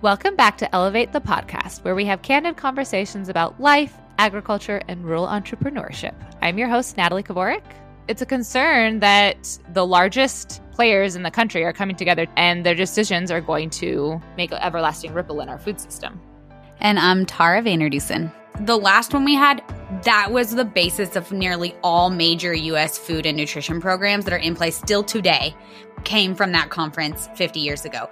Welcome back to Elevate the Podcast, where we have candid conversations about life, agriculture, and rural entrepreneurship. I'm your host, Natalie Kovarik. It's a concern that the largest players in the country are coming together and their decisions are going to make an everlasting ripple in our food system. And I'm Tara Vander Dussen. The last one we had, that was the basis of nearly all major US food and nutrition programs that are in place still today, came from that conference 50 years ago.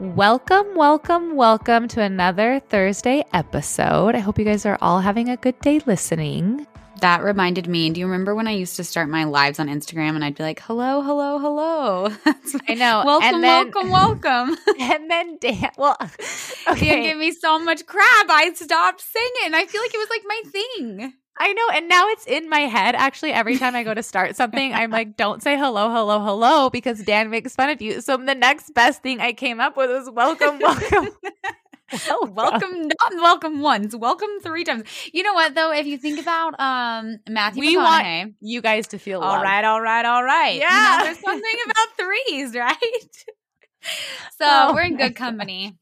Welcome, welcome, welcome to another Thursday episode. I hope you guys are all having a good day listening. That reminded me. Do you remember when I used to start my lives on Instagram and I'd be like, hello, hello, hello? I know. welcome, then, welcome, welcome. And then, Dan, well, okay. You give me so much crap. I stopped singing. I feel like it was like my thing. I know. And now it's in my head. Actually, every time I go to start something, I'm like, don't say hello, hello, hello, because Dan makes fun of you. So the next best thing I came up with was welcome, welcome. welcome. welcome, not welcome once, welcome three times. You know what though? If you think about um Matthew we want you guys to feel all loved. right, all right, all right. Yeah, you know, there's something about threes, right? so oh we're in good company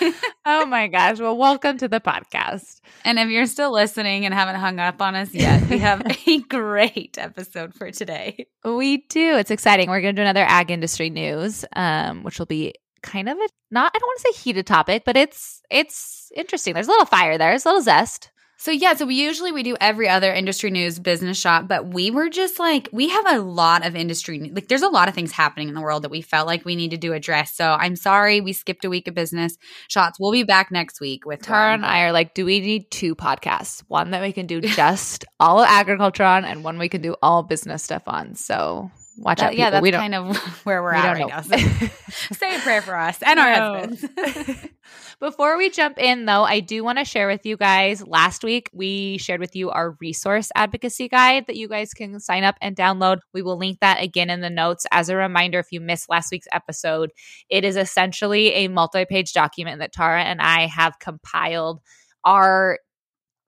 oh my gosh. Well, welcome to the podcast. And if you're still listening and haven't hung up on us yet, we have a great episode for today. We do. It's exciting. We're going to do another ag industry news, um, which will be kind of a not I don't want to say heated topic, but it's it's interesting. There's a little fire there. There's a little zest. So yeah, so we usually we do every other industry news business shot, but we were just like we have a lot of industry like there's a lot of things happening in the world that we felt like we need to do address. So I'm sorry we skipped a week of business shots. We'll be back next week with Tara and I are like, do we need two podcasts? One that we can do just all of agriculture on, and one we can do all business stuff on. So watch that, out. People. Yeah, that's we don't, kind of where we're we at right know. now. So say a prayer for us and our husbands. Before we jump in, though, I do want to share with you guys. Last week, we shared with you our resource advocacy guide that you guys can sign up and download. We will link that again in the notes. As a reminder, if you missed last week's episode, it is essentially a multi page document that Tara and I have compiled our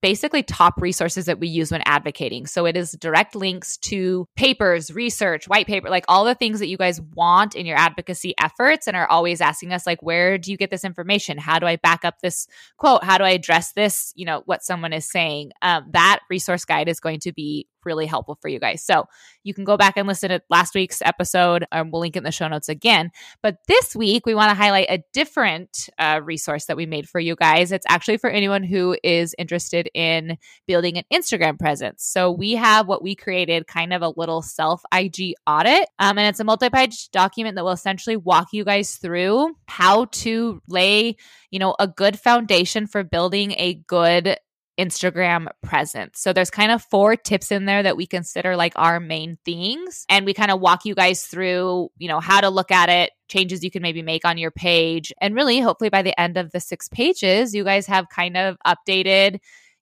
basically top resources that we use when advocating. So it is direct links to papers, research, white paper, like all the things that you guys want in your advocacy efforts and are always asking us like where do you get this information? How do I back up this quote? How do I address this, you know, what someone is saying? Um, that resource guide is going to be really helpful for you guys. So you can go back and listen to last week's episode. Um, we'll link in the show notes again. But this week, we want to highlight a different uh, resource that we made for you guys. It's actually for anyone who is interested in building an Instagram presence. So we have what we created kind of a little self IG audit. Um, and it's a multi page document that will essentially walk you guys through how to lay you know a good foundation for building a good Instagram presence. So there's kind of four tips in there that we consider like our main things. And we kind of walk you guys through, you know, how to look at it, changes you can maybe make on your page. And really, hopefully by the end of the six pages, you guys have kind of updated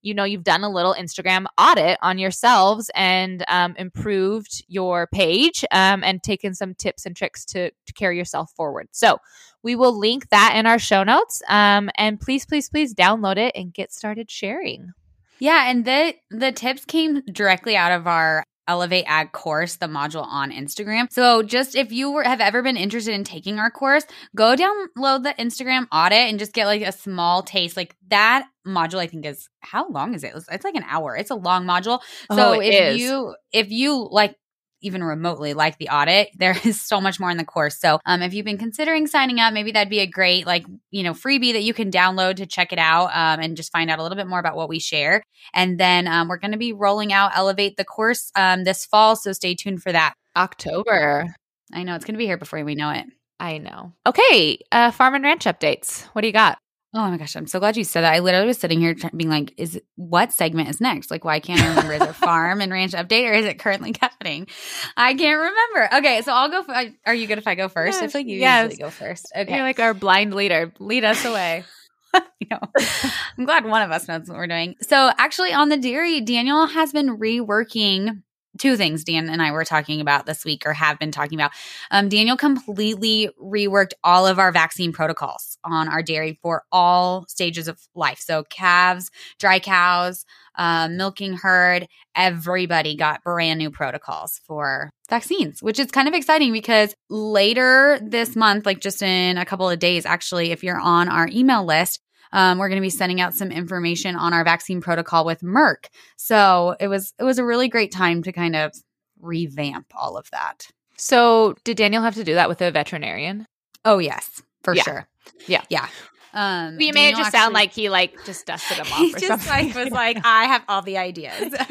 you know you've done a little instagram audit on yourselves and um, improved your page um, and taken some tips and tricks to, to carry yourself forward. So we will link that in our show notes um, and please please please download it and get started sharing. Yeah and the the tips came directly out of our Elevate Ag course, the module on Instagram. So just if you were, have ever been interested in taking our course, go download the Instagram audit and just get like a small taste. Like that module, I think is how long is it? It's like an hour. It's a long module. So oh, if is. you if you like even remotely like the audit, there is so much more in the course. So, um, if you've been considering signing up, maybe that'd be a great, like, you know, freebie that you can download to check it out um, and just find out a little bit more about what we share. And then um, we're going to be rolling out Elevate the course um, this fall. So, stay tuned for that. October. I know it's going to be here before we know it. I know. Okay, uh, farm and ranch updates. What do you got? Oh my gosh, I'm so glad you said that. I literally was sitting here being like, is what segment is next? Like, why can't I remember? is it farm and ranch update or is it currently happening? I can't remember. Okay, so I'll go. For, are you good if I go first? Yes, I feel like you yes. usually go first. Okay. You're like our blind leader. Lead us away. you know, I'm glad one of us knows what we're doing. So, actually, on the dairy, Daniel has been reworking two things Dan and I were talking about this week or have been talking about. Um, Daniel completely reworked all of our vaccine protocols on our dairy for all stages of life. So calves, dry cows, uh, milking herd, everybody got brand new protocols for vaccines, which is kind of exciting because later this month, like just in a couple of days, actually, if you're on our email list, um, we're going to be sending out some information on our vaccine protocol with Merck. So it was it was a really great time to kind of revamp all of that. So did Daniel have to do that with a veterinarian? Oh yes, for Yeah. sure. Yeah. yeah. Um, We made it just sound like he like just dusted him he off or just something. like was like i have all the ideas.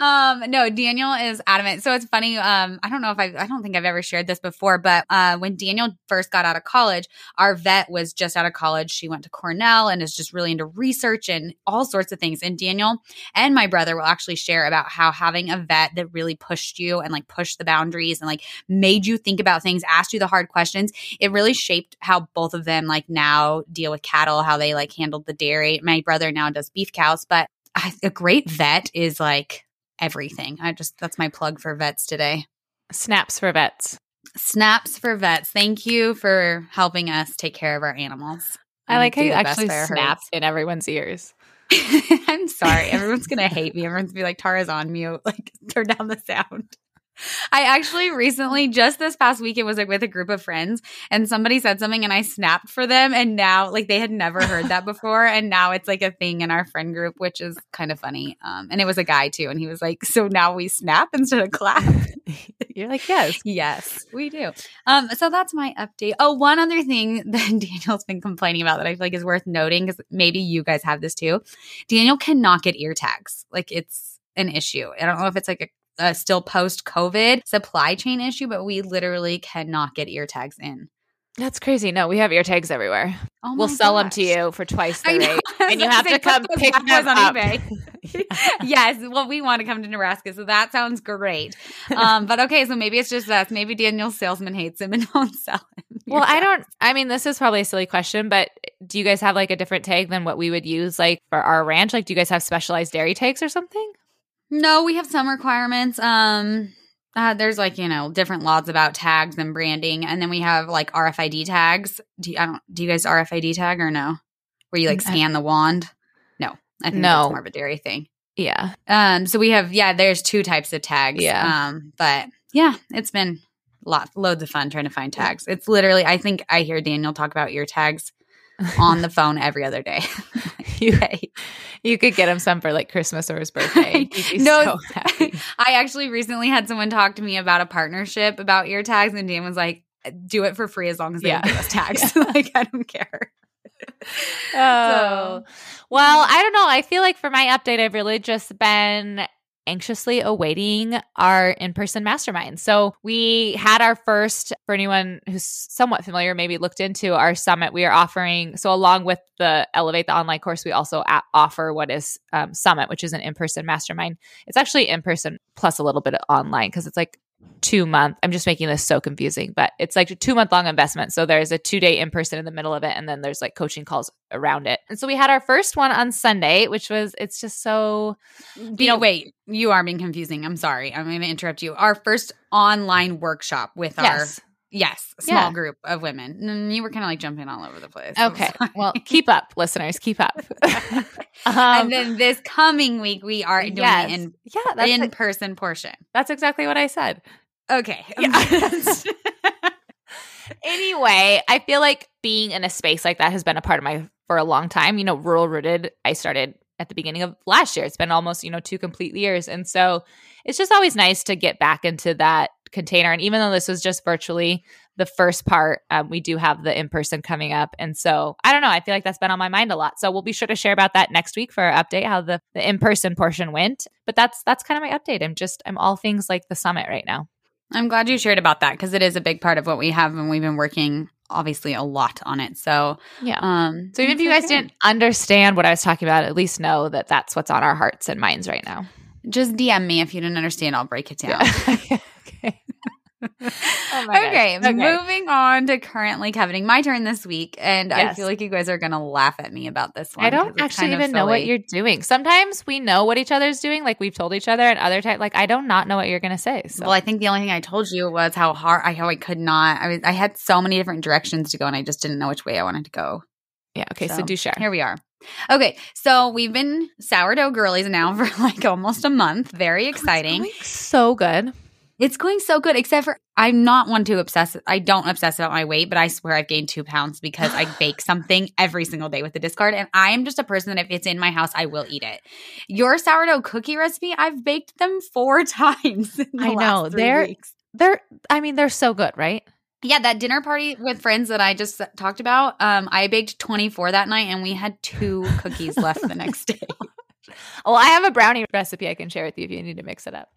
Um no daniel is adamant. So it's funny um i don't know if i i don't think i've ever shared this before but uh when daniel first got out of college our vet was just out of college. She went to cornell and is just really into research and all sorts of things. And daniel and my brother will actually share about how having a vet that really pushed you and like pushed the boundaries and like made you think about things asked you the hard questions it really shaped how both of them like now deal with cattle, how they like handled the dairy. My brother now does beef cows, but a great vet is like everything. I just that's my plug for vets today. Snaps for vets. Snaps for vets. Thank you for helping us take care of our animals. I like how you actually snap in everyone's ears. I'm sorry. Everyone's gonna hate me. Everyone's gonna be like, Tara's on mute. Like, turn down the sound. I actually recently, just this past week, it was like with a group of friends, and somebody said something, and I snapped for them, and now like they had never heard that before, and now it's like a thing in our friend group, which is kind of funny. Um, and it was a guy too, and he was like, "So now we snap instead of clap." You're like, yes. Yes, we do. Um, so that's my update. Oh, one other thing that Daniel's been complaining about that I feel like is worth noting because maybe you guys have this too. Daniel cannot get ear tags. Like it's an issue. I don't know if it's like a, still post COVID supply chain issue, but we literally cannot get ear tags in. That's crazy. No, we have ear tags everywhere. Oh we'll sell them to you for twice the rate. And you have to come pick them on up. eBay. yes, well, we want to come to Nebraska, so that sounds great. Um, but okay, so maybe it's just us. Maybe Daniel's salesman hates him and won't sell him. Well, ear I don't. I mean, this is probably a silly question, but do you guys have like a different tag than what we would use like for our ranch? Like, do you guys have specialized dairy tags or something? No, we have some requirements. Um, uh, there's like you know different laws about tags and branding, and then we have like RFID tags. Do you, I don't? Do you guys RFID tag or no? Where you like Mm, scan the wand? No, I think No. that's more of a dairy thing. Yeah. Um, so we have yeah, there's two types of tags. Yeah. Um, but yeah, it's been lot loads of fun trying to find tags. It's literally I think I hear Daniel talk about ear tags on the phone every other day. you, you could get him some for like Christmas or his birthday. No, so. I actually recently had someone talk to me about a partnership about ear tags, and Dan was like, uh, "Do it for free as long as they Yeah. give us tags. like I don't care." Oh. Well, I don't know. I feel like for my update, I've really just been anxiously awaiting our in-person mastermind. So we had our first for anyone who's somewhat familiar maybe looked into our summit we are offering so along with the elevate the online course we also a- offer what is um, summit which is an in-person mastermind it's actually in-person plus a little bit of online because it's like two month i'm just making this so confusing but it's like a two month long investment so there's a two day in person in the middle of it and then there's like coaching calls around it and so we had our first one on sunday which was it's just so mm, Be- know- wait, you are being confusing. I'm sorry. I'm going to interrupt you. Our first online workshop with our yes small Yeah. group of women. Mm, You were kind of like jumping all over the place. okay well keep up listeners keep up um, and then this coming week we are doing yes. it in yeah that's, in person portion. that's exactly what i said Okay. Yeah. anyway, I feel like being in a space like that has been a part of my for a long time. You know, rural rooted. I started at the beginning of last year. It's been almost you know two complete years, and so it's just always nice to get back into that container. And even though this was just virtually the first part, um, we do have the in person coming up, and so I don't know. I feel like that's been on my mind a lot. So we'll be sure to share about that next week for our update how the the in person portion went. But that's that's kind of my update. I'm just I'm all things like the summit right now. I'm glad you shared about that because it is a big part of what we have and we've been working obviously a lot on it. So, Yeah. um So even if you guys didn't understand what I was talking about, at least know that that's what's on our hearts and minds right now. just DM me if you didn't understand, I'll break it down. okay. Oh my okay. Okay. moving on to currently coveting. My turn this week, and I feel like you guys are gonna laugh at me about this one. I don't actually kind of even know what you're doing. Sometimes we know what each other's doing, like we've told each other, and other times, like I do not know what you're gonna say. So Well, I think the only thing I told you was how hard, I how I could not. I was, I had so many different directions to go, and I just didn't know which way I wanted to go. yeah, okay. So, So, do share. Here we are. Okay, so we've been sourdough girlies now for like almost a month. Very oh, exciting. Going so good. It's going so good, except for I'm not one to obsess. I don't obsess about my weight, but I swear I've gained two pounds because I bake something every single day with the discard. And I am just a person that if it's in my house, I will eat it. Your sourdough cookie recipe, I've baked them four times. the I know, they're- weeks. They're, I mean, they're so good, right? Yeah, that dinner party with friends that I just talked about, um, I baked 24 that night and we had two cookies left the next day. Well, I have a brownie recipe I can share with you if you need to mix it up.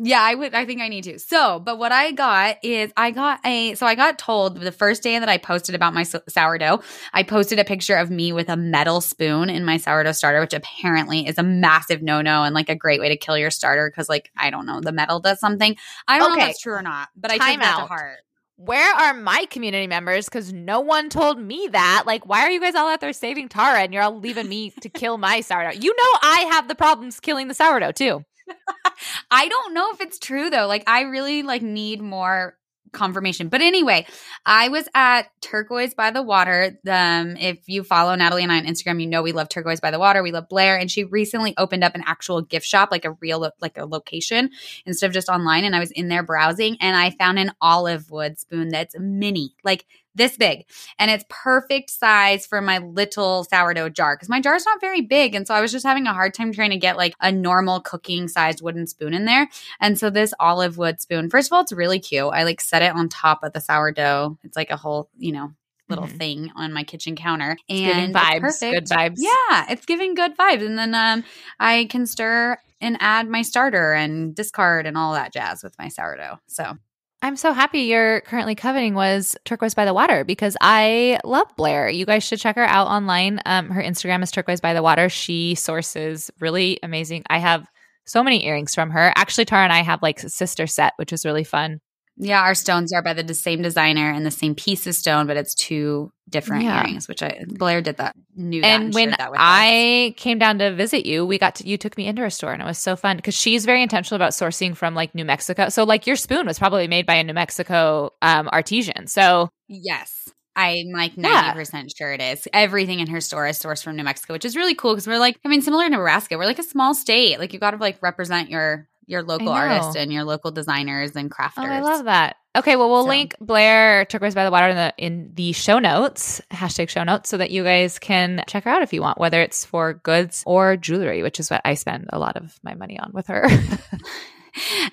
Yeah, I would. I think I need to. So, but what I got is I got a. So I got told the first day that I posted about my so- sourdough, I posted a picture of me with a metal spoon in my sourdough starter, which apparently is a massive no no and like a great way to kill your starter because like I don't know the metal does something. I don't know if that's true or not, but I Time took that to heart. Where are my community members? Because no one told me that. Like, why are you guys all out there saving Tara and you're all leaving me to kill my sourdough? You know, I have the problems killing the sourdough too. I don't know if it's true though. Like I really like need more confirmation. But anyway, I was at Turquoise by the Water. Um, if you follow Natalie and I on Instagram, you know we love Turquoise by the Water. We love Blair, and she recently opened up an actual gift shop, like a real like a location instead of just online. And I was in there browsing, and I found an olive wood spoon that's mini, like this big, and it's perfect size for my little sourdough jar because my jar's not very big, and so I was just having a hard time trying to get like a normal cooking sized wooden spoon in there. And so this olive wood spoon, first of all, it's really cute. I like set it on top of the sourdough. It's like a whole, you know, little Mhm. thing on my kitchen counter. And vibes, perfect. good vibes. Yeah, it's giving good vibes. And then um I can stir and add my starter and discard and all that jazz with my sourdough. So I'm so happy you're currently coveting was Turquoise by the Water because I love Blair. You guys should check her out online. Um, her Instagram is Turquoise by the Water. She sources really amazing. I have so many earrings from her. Actually, Tara and I have like sister set, which is really fun. Yeah, our stones are by the same designer and the same piece of stone, but it's two different Yeah. earrings, which I Blair did that. Knew that and when with us. I came down to visit you, we got to, you took me into her store and it was so fun because she's very intentional about sourcing from like New Mexico. So like your spoon was probably made by a New Mexico um, artisan. So Yes. I'm like 90% sure it is. Everything in her store is sourced from New Mexico, which is really cool because we're like, I mean, similar to Nebraska, we're like a small state. Like you got to like represent your your local artists and your local designers and crafters. Oh, I love that. Okay, well, we'll So- link Blair Turquoise by the Water in the in the show notes, hashtag show notes, so that you guys can check her out if you want, whether it's for goods or jewelry, which is what I spend a lot of my money on with her.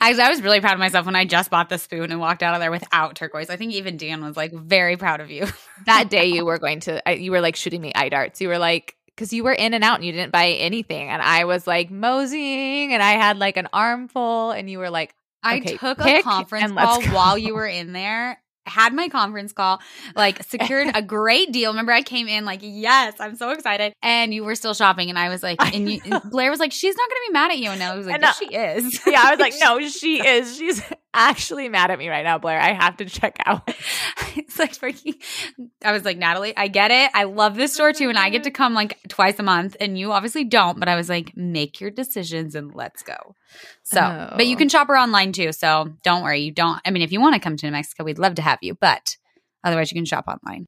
I, I was really proud of myself when I just bought the spoon and walked out of there without turquoise. I think even Dan was like very proud of you. that day, you were going to, you were like shooting me eye darts. You were like, because you were in and out and you didn't buy anything, and I was like moseying, and I had like an armful, and you were like, I Okay, took a conference call while you were in there. Had my conference call, like secured a great deal. Remember, I came in like, yes, I'm so excited, and you were still shopping, and I was like, I and, you, and Blair was like, she's not going to be mad at you, and I was like, I yes, she is. yeah, I was like, no, she is. She's actually mad at me right now, Blair. I have to check out. it's like freaking. I was like, Natalie, I get it. I love this store too, and I get to come like twice a month, and you obviously don't. But I was like, make your decisions and let's go. So, Oh. but you oh. can shop her online too. So don't worry. You don't. I mean, if you want to come to New Mexico, we'd love to have you, but otherwise, you can shop online.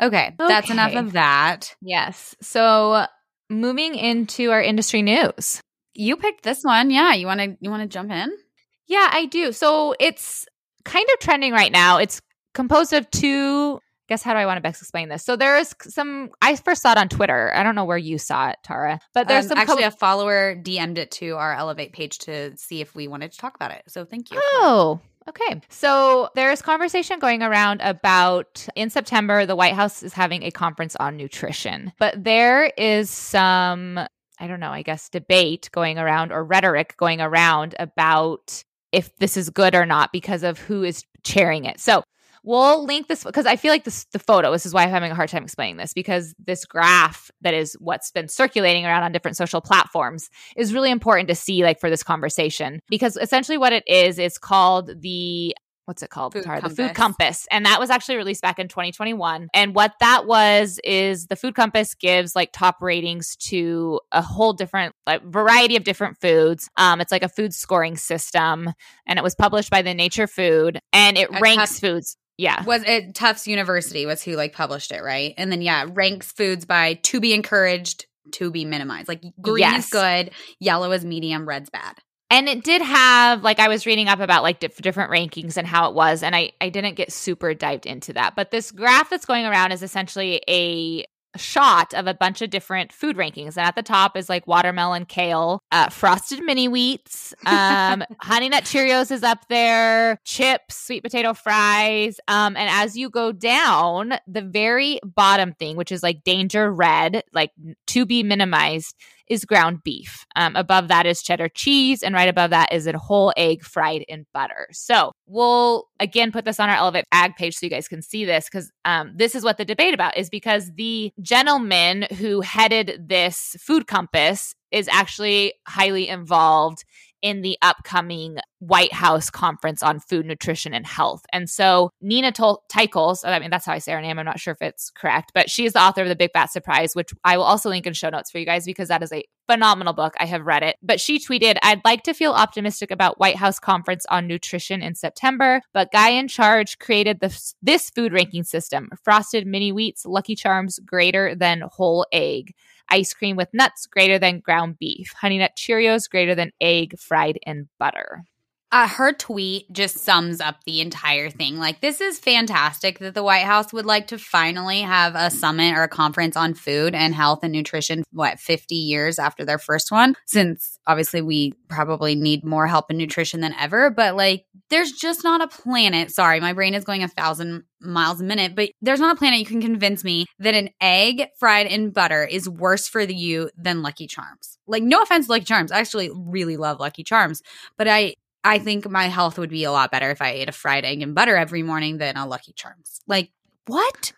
Okay, that's enough of that. Yes. So moving into our industry news. You picked this one, yeah. You want to you want to jump in? Yeah, I do. So it's kind of trending right now. It's composed of two. Guess how do I want to best explain this? So there's some. I first saw it on Twitter. I don't know where you saw it, Tara, but there's Um, some. actually co- a follower DM'd it to our Elevate page to see if we wanted to talk about it. So thank you. Oh, okay. So there's conversation going around about in September, the White House is having a conference on nutrition, but there is some, I don't know, I guess debate going around or rhetoric going around about if this is good or not because of who is chairing it. So We'll link this because I feel like this the photo. This is why I'm having a hard time explaining this because this graph that is what's been circulating around on different social platforms is really important to see like for this conversation because essentially what it is is called the what's it called? Food Tara? The Food Compass. Compass. And that was actually released back in 2021. And what that was is the Food Compass gives like top ratings to a whole different like variety of different foods. Um, it's like a food scoring system, and it was published by the Nature Food, and it A ranks cup- foods. Yeah. Was it Tufts University was who like published it, right? And then yeah, ranks foods by to be encouraged, to be minimized. Like green Yes. is good, yellow is medium, red's bad. And it did have like I was reading up about like diff- different rankings and how it was, and I I didn't get super dived into that. But this graph that's going around is essentially a shot of a bunch of different food rankings, and at the top is like watermelon, kale, uh, frosted mini wheats, um, honey nut Cheerios is up there, chips, sweet potato fries, um, and as you go down, the very bottom thing, which is like danger red, like to be minimized is ground beef. Um, above that is cheddar cheese, and right above that is a whole egg fried in butter. So we'll again put this on our Elevate Ag page so you guys can see this because um, this is what the debate about is because the gentleman who headed this food compass is actually highly involved in the upcoming White House conference on food, nutrition, and health. And so Nina Tol- Teicholz, I mean, that's how I say her name. I'm not sure if it's correct, but she is the author of The Big Fat Surprise, which I will also link in show notes for you guys because that is a phenomenal book. I have read it. But she tweeted, I'd like to feel optimistic about White House conference on nutrition in September, but guy in charge created this, this food ranking system frosted mini wheats, Lucky Charms greater than whole egg ice cream with nuts greater than ground beef, honey nut Cheerios greater than egg fried in butter. Uh, her tweet just sums up the entire thing. Like, this is fantastic that the White House would like to finally have a summit or a conference on food and health and nutrition, what, 50 years after their first one? Since obviously we probably need more help in nutrition than ever. But like, there's just not a planet. Sorry, my brain is going a thousand miles a minute, but there's not a planet you can convince me that an egg fried in butter is worse for you than Lucky Charms. Like, no offense Lucky Charms. I actually really love Lucky Charms, but I I think my health would be a lot better if I ate a fried egg and butter every morning than a Lucky Charms. Like, what?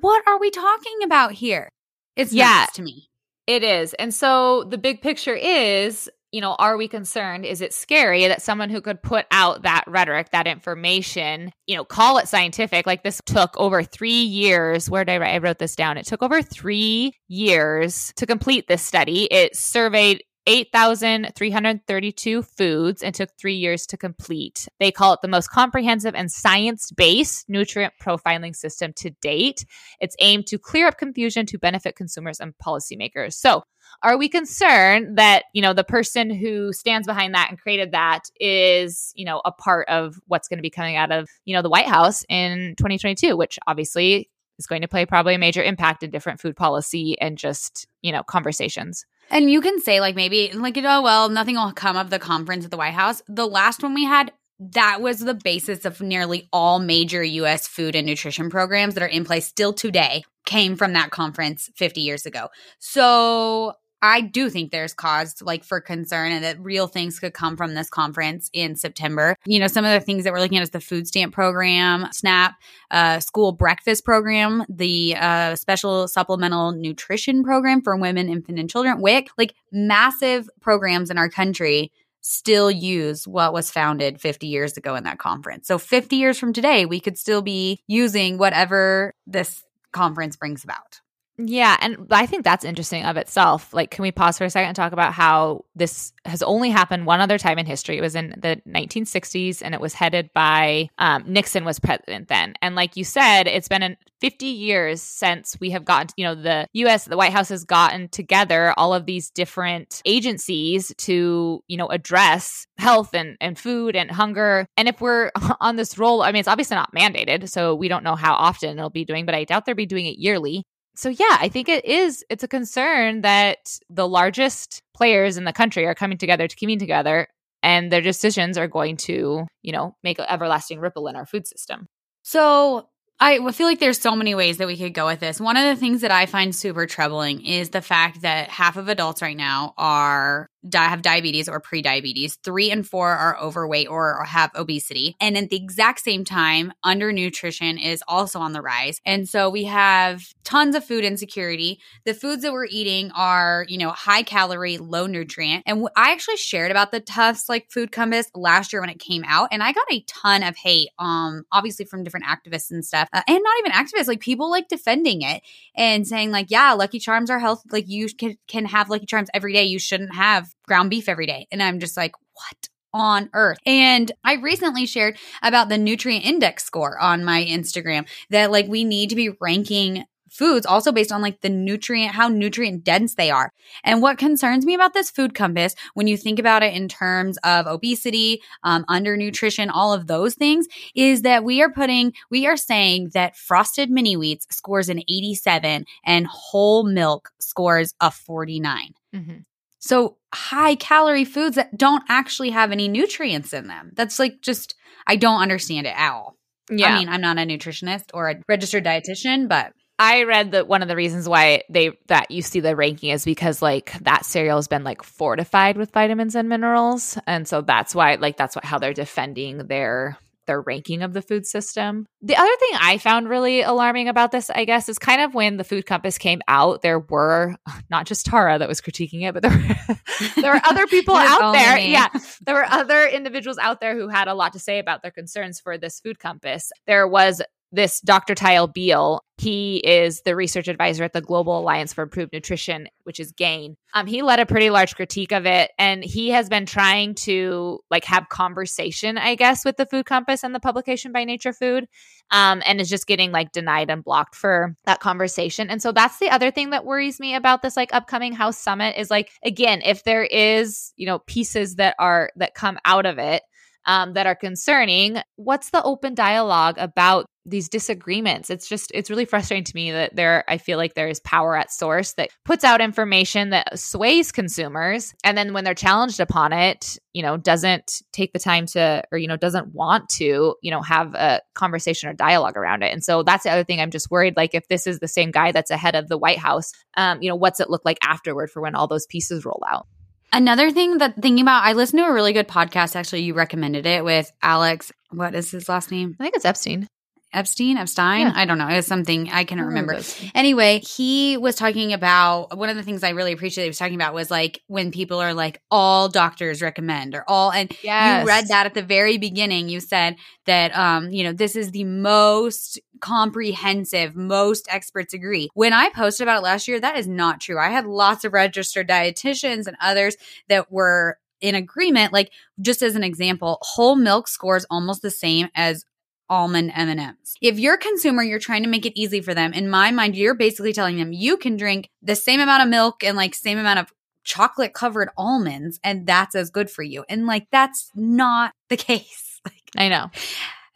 What are we talking about here? It's Yeah. to me. It is. And so the big picture is, you know, are we concerned? Is it scary that someone who could put out that rhetoric, that information, you know, call it scientific? Like this took over three years. Where did I write? I wrote this down. It took over three years to complete this study. It surveyed 8,332 foods and took three years to complete. They call it the most comprehensive and science based nutrient profiling system to date. It's aimed to clear up confusion to benefit consumers and policymakers. So, are we concerned that, you know, the person who stands behind that and created that is, you know, a part of what's going to be coming out of, you know, the White House in 2022, which obviously is going to play probably a major impact in different food policy and just, you know, conversations. And you can say, like, maybe, like, oh, well, nothing will come of the conference at the White House. The last one we had, that was the basis of nearly all major US food and nutrition programs that are in place still today, came from that conference 50 years ago. So I do think there's cause like for concern and that real things could come from this conference in September. You know, some of the things that we're looking at is the food stamp program, SNAP, uh, school breakfast program, the uh, special supplemental nutrition program for women, infant, and children, WIC, like massive programs in our country still use what was founded 50 years ago in that conference. So 50 years from today, we could still be using whatever this conference brings about. Yeah, and I think that's interesting of itself. Like, can we pause for a second and talk about how this has only happened one other time in history? It was in the 1960s, and it was headed by um, Nixon was president then. And like you said, it's been 50 years since we have gotten, you know, the U.S. the White House has gotten together all of these different agencies to, you know, address health and and food and hunger. And if we're on this roll, I mean, it's obviously not mandated, so we don't know how often it'll be doing, but I doubt they'll be doing it yearly so yeah i think it is it's a concern that the largest players in the country are coming together to convene together and their decisions are going to you know make an everlasting ripple in our food system. So I feel like there's so many ways that we could go with this. One of the things that I find super troubling is the fact that half of adults right now are have diabetes or pre-diabetes. Three and four are overweight or, or have obesity. And at the exact same time, undernutrition is also on the rise. And so we have tons of food insecurity. The foods that we're eating are, you know, high calorie, low nutrient. And I actually shared about the Tufts like food compass last year when it came out, and I got a ton of hate, um, obviously from different activists and stuff, uh, and not even activists, like people like defending it and saying like, yeah, Lucky Charms are healthy. Like you can can have Lucky Charms every day. You shouldn't have ground beef every day. And I'm just like, what? on earth. And I recently shared about the nutrient index score on my Instagram that like we need to be ranking foods also based on like the nutrient, how nutrient dense they are. And what concerns me about this food compass, when you think about it in terms of obesity, um, undernutrition, all of those things, is that we are putting, we are saying that frosted mini wheats scores an 87 and whole milk scores a 49. Mm-hmm. So high calorie foods that don't actually have any nutrients in them. That's like just, I don't understand it at all. Yeah. I mean, I'm not a nutritionist or a registered dietitian, but I read that one of the reasons why they that you see the ranking is because like that cereal has been like fortified with vitamins and minerals, and so that's why like that's what how they're defending their their ranking of the food system. The other thing I found really alarming about this, I guess, is kind of when the Food Compass came out, there were not just Tara that was critiquing it, but there were, there were other people out there. Me. Yeah. There were other individuals out there who had a lot to say about their concerns for this Food Compass. There was this Dr. Tyel Beal, he is the research advisor at the Global Alliance for Improved Nutrition, which is GAIN. Um, he led a pretty large critique of it, and he has been trying to like have conversation, I guess, with the Food Compass and the publication by Nature Food, um, and is just getting like denied and blocked for that conversation. And so that's the other thing that worries me about this like upcoming House Summit is like again, if there is you know pieces that are that come out of it um, that are concerning. What's the open dialogue about these disagreements? It's just, it's really frustrating to me that there, I feel like there is power at source that puts out information that sways consumers. And then when they're challenged upon it, you know, doesn't take the time to, or, you know, doesn't want to, you know, have a conversation or dialogue around it. And so that's the other thing I'm just worried. Like, if this is the same guy that's ahead of the White House, um, you know, what's it look like afterward for when all those pieces roll out? Another thing that thinking about, I listened to a really good podcast. Actually, you recommended it with Alex. What is his last name? I think it's Epstein. Epstein, Epstein. Yeah. I don't know. It was something I can't remember. Anyway, he was talking about one of the things I really appreciate he was talking about was like when people are like, all doctors recommend or all, and yes. you read that at the very beginning. You said that, um, you know, this is the most comprehensive, most experts agree. When I posted about it last year, that is not true. I had lots of registered dietitians and others that were in agreement like just as an example whole milk scores almost the same as almond M&Ms. If you're a consumer, you're trying to make it easy for them. In my mind, you're basically telling them you can drink the same amount of milk and like same amount of chocolate covered almonds and that's as good for you. And like that's not the case. Like I know.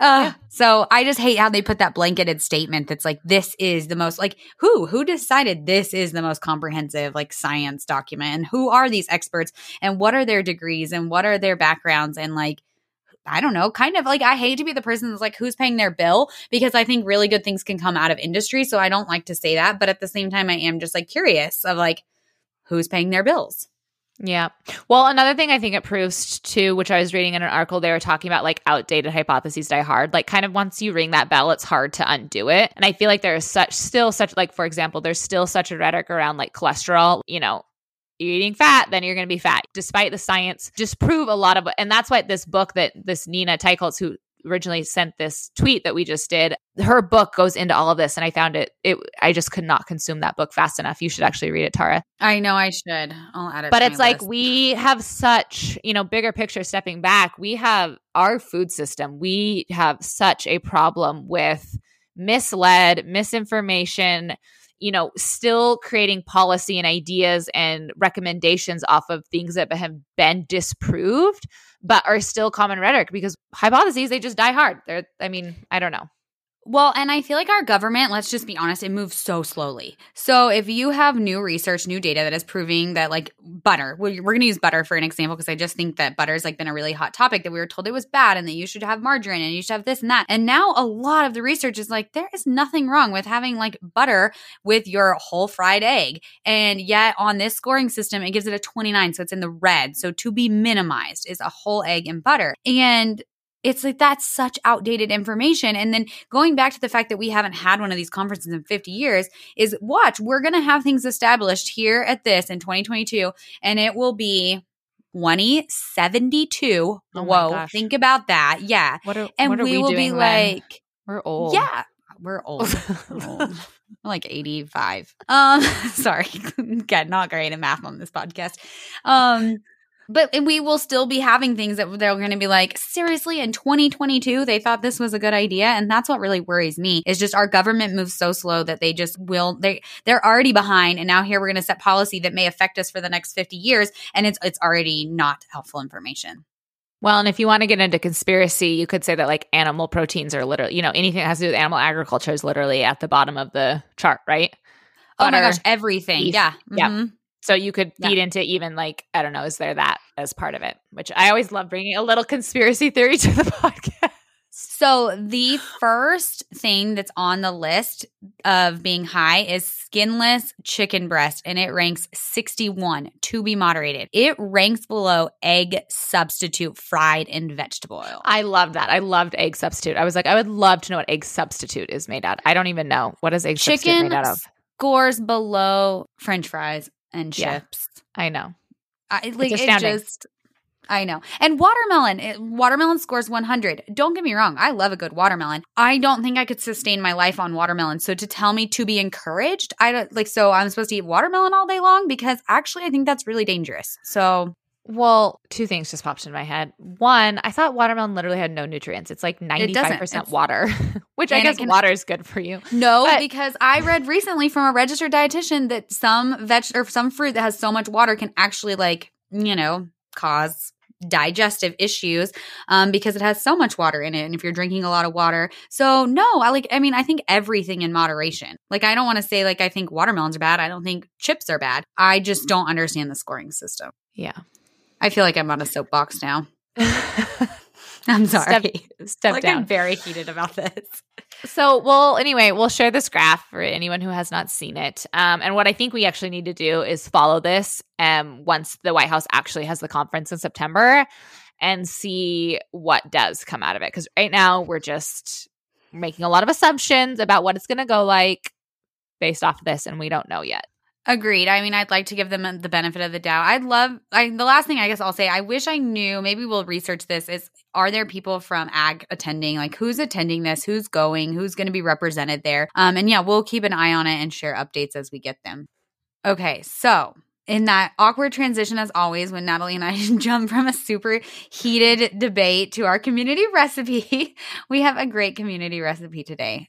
Uh, yeah. So I just hate how they put that blanketed statement that's like, this is the most, like, who? Who decided this is the most comprehensive, like, science document? And who are these experts? And what are their degrees? And what are their backgrounds? And like, I don't know, kind of like I hate to be the person that's like, who's paying their bill? Because I think really good things can come out of industry. So I don't like to say that. But at the same time, I am just like curious of like, who's paying their bills? Yeah. Well, another thing I think it proves too, which I was reading in an article, they were talking about like outdated hypotheses die hard. Like, kind of once you ring that bell, it's hard to undo it. And I feel like there is such, still such, like, for example, there's still such a rhetoric around like cholesterol, you know, you're eating fat, then you're going to be fat. Despite the science, disprove a lot of, and that's why this book that this Nina Teicholz, who originally sent this tweet that we just did, her book goes into all of this, and I found it. It I just could not consume that book fast enough. You should actually read it, Tara. I know I should. I'll add it. But it's like list. we have such, you know, bigger picture. Stepping back, we have our food system. We have such a problem with misled misinformation you know, still creating policy and ideas and recommendations off of things that have been disproved, but are still common rhetoric because hypotheses, they just die hard. They're, I mean, I don't know Well, and I feel like our government, let's just be honest, it moves so slowly. So if you have new research, new data that is proving that like butter, we're, going to use butter for an example because I just think that butter has like been a really hot topic that we were told it was bad and that you should have margarine and you should have this and that. And now a lot of the research is like there is nothing wrong with having like butter with your whole fried egg. And yet on this scoring system, it gives it a 29. So it's in the red. So to be minimized is a whole egg and butter. And it's like that's such outdated information. And then going back to the fact that we haven't had one of these conferences in 50 years is watch, we're going to have things established here at this in 2022, and it will be 2072. Oh Whoa, gosh. think about that. Yeah. What are, And we, we, will be then? like, we're old. yeah, we're old. We're old. We're like 85. Um, sorry. Again, not great at math on this podcast. Um, but and we will still be having things that they're going to be like, seriously, in 2022, they thought this was a good idea. And that's what really worries me is just our government moves so slow that they just will, they, they're already behind. And now here we're going to set policy that may affect us for the next 50 years. And it's, it's already not helpful information. Well, and if you want to get into conspiracy, you could say that like animal proteins are literally, you know, anything that has to do with animal agriculture is literally at the bottom of the chart, right? oh my gosh, everything. beef. Yeah. Yeah. Mm-hmm. So you could Yeah. feed into even like, I don't know, is there that as part of it? Which I always love bringing a little conspiracy theory to the podcast. So the first thing that's on the list of being high is skinless chicken breast, and it ranks 61 to be moderated. It ranks below egg substitute fried in vegetable oil. I love that. I loved egg substitute. I was like, I would love to know what egg substitute is made out. I don't even know. What is egg substitute made out of? scores below French fries and Yeah. chips. I know. I like it just I know. And watermelon, it, watermelon scores 100. Don't get me wrong, I love a good watermelon. I don't think I could sustain my life on watermelon. So to tell me to be encouraged, I don't like so I'm supposed to eat watermelon all day long because actually I think that's really dangerous. So Well, two things just popped in my head. One, I thought watermelon literally had no nutrients. It's like 95% It's- water, which I And it guess can- water is good for you. no, But- because I read recently from a registered dietitian that some veg or some fruit that has so much water can actually like, you know, cause digestive issues um, because it has so much water in it and if you're drinking a lot of water so no i like i mean i think everything in moderation like i don't want to say like i think watermelons are bad i don't think chips are bad i just don't understand the scoring system Yeah. I feel like i'm on a soapbox now i'm sorry Step like down. i'm very heated about this So, well, anyway, we'll share this graph for anyone who has not seen it. Um, and what I think we actually need to do is follow this um, once the White House actually has the conference in September and see what does come out of it. Because right now we're just making a lot of assumptions about what it's going to go like based off of this, and we don't know yet. Agreed. I mean, I'd like to give them the benefit of the doubt. I'd love. I, the last thing I guess I'll say, I wish I knew. Maybe we'll research this. Is are there people from ag attending? Like, who's attending this? Who's going? Who's going to be represented there? Um, and yeah, we'll keep an eye on it and share updates as we get them. Okay, so in that awkward transition, as always, when Natalie and I jump from a super heated debate to our community recipe, we have a great community recipe today.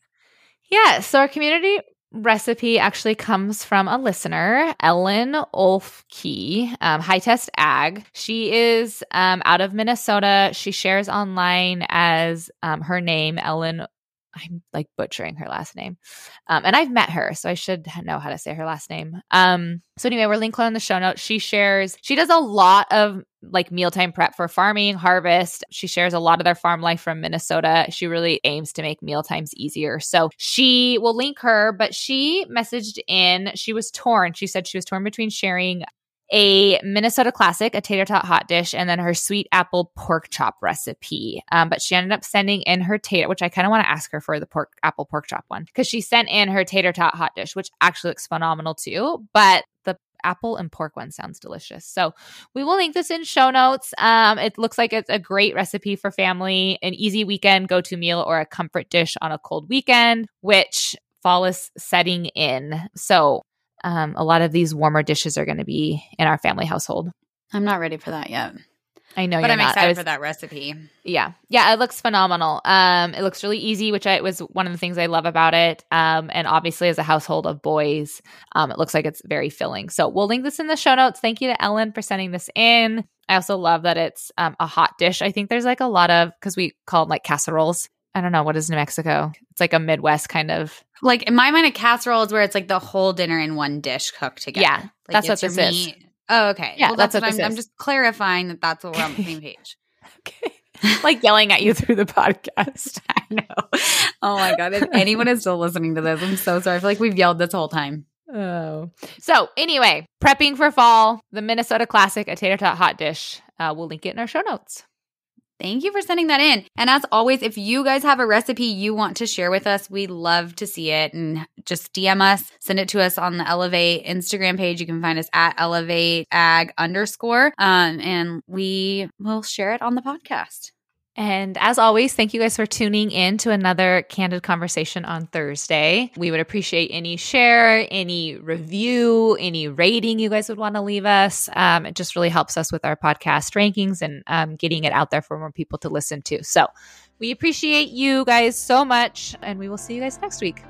Yeah. So our community recipe actually comes from a listener, Ellen Olfkey, um, High Test Ag. She is um, out of Minnesota. She shares online as um, her name, Ellen. I'm like butchering her last name. Um, and I've met her, so I should know how to say her last name. Um, so anyway, we're linked in the show notes. She shares, she does a lot of like mealtime prep for farming, harvest. She shares a lot of their farm life from Minnesota. She really aims to make meal times easier. So she will link her, but she messaged in, she was torn. She said she was torn between sharing a Minnesota classic, a tater tot hot dish, and then her sweet apple pork chop recipe. Um, but she ended up sending in her tater, which I kind of want to ask her for the pork apple pork chop one because she sent in her tater tot hot dish, which actually looks phenomenal too. But the apple and pork one sounds delicious. So we will link this in show notes. Um, it looks like it's a great recipe for family, an easy weekend go to meal, or a comfort dish on a cold weekend, which fall is setting in. So um, a lot of these warmer dishes are going to be in our family household. I'm not ready for that yet, I know, but I'm not. I excited was- for that recipe. Yeah, yeah, it looks phenomenal. Um, it looks really easy, which I was one of the things I love about it. Um, and obviously, as a household of boys, um, it looks like it's very filling. So we'll link this in the show notes. Thank you to Ellen for sending this in. I also love that it's um, a hot dish. I think there's like a lot of because we call them like casseroles. I don't know what is New Mexico. It's like a Midwest kind of. Like in my mind, a casserole is where it's like the whole dinner in one dish cooked together. Yeah, Like, that's what this your is. Oh, okay. Yeah, well, that's that's, what what, I'm, I'm just clarifying that that's what we're on the same page. Okay. like yelling at you through the podcast. I know. Oh my god! If anyone is still listening to this, I'm so sorry. I feel like we've yelled this whole time. Oh. So anyway, prepping for fall, the Minnesota classic, a tater tot hot dish. Uh, we'll link it in our show notes. Thank you for sending that in. And as always, if you guys have a recipe you want to share with us, we love to see it. And just DM us, send it to us on the Elevate Instagram page. You can find us at Elevate Ag underscore. Um, and we will share it on the podcast. And as always, thank you guys for tuning in to another candid conversation on Thursday. We would appreciate any share, any review, any rating you guys would want to leave us. Um, it just really helps us with our podcast rankings and um, getting it out there for more people to listen to. So we appreciate you guys so much, and we will see you guys next week.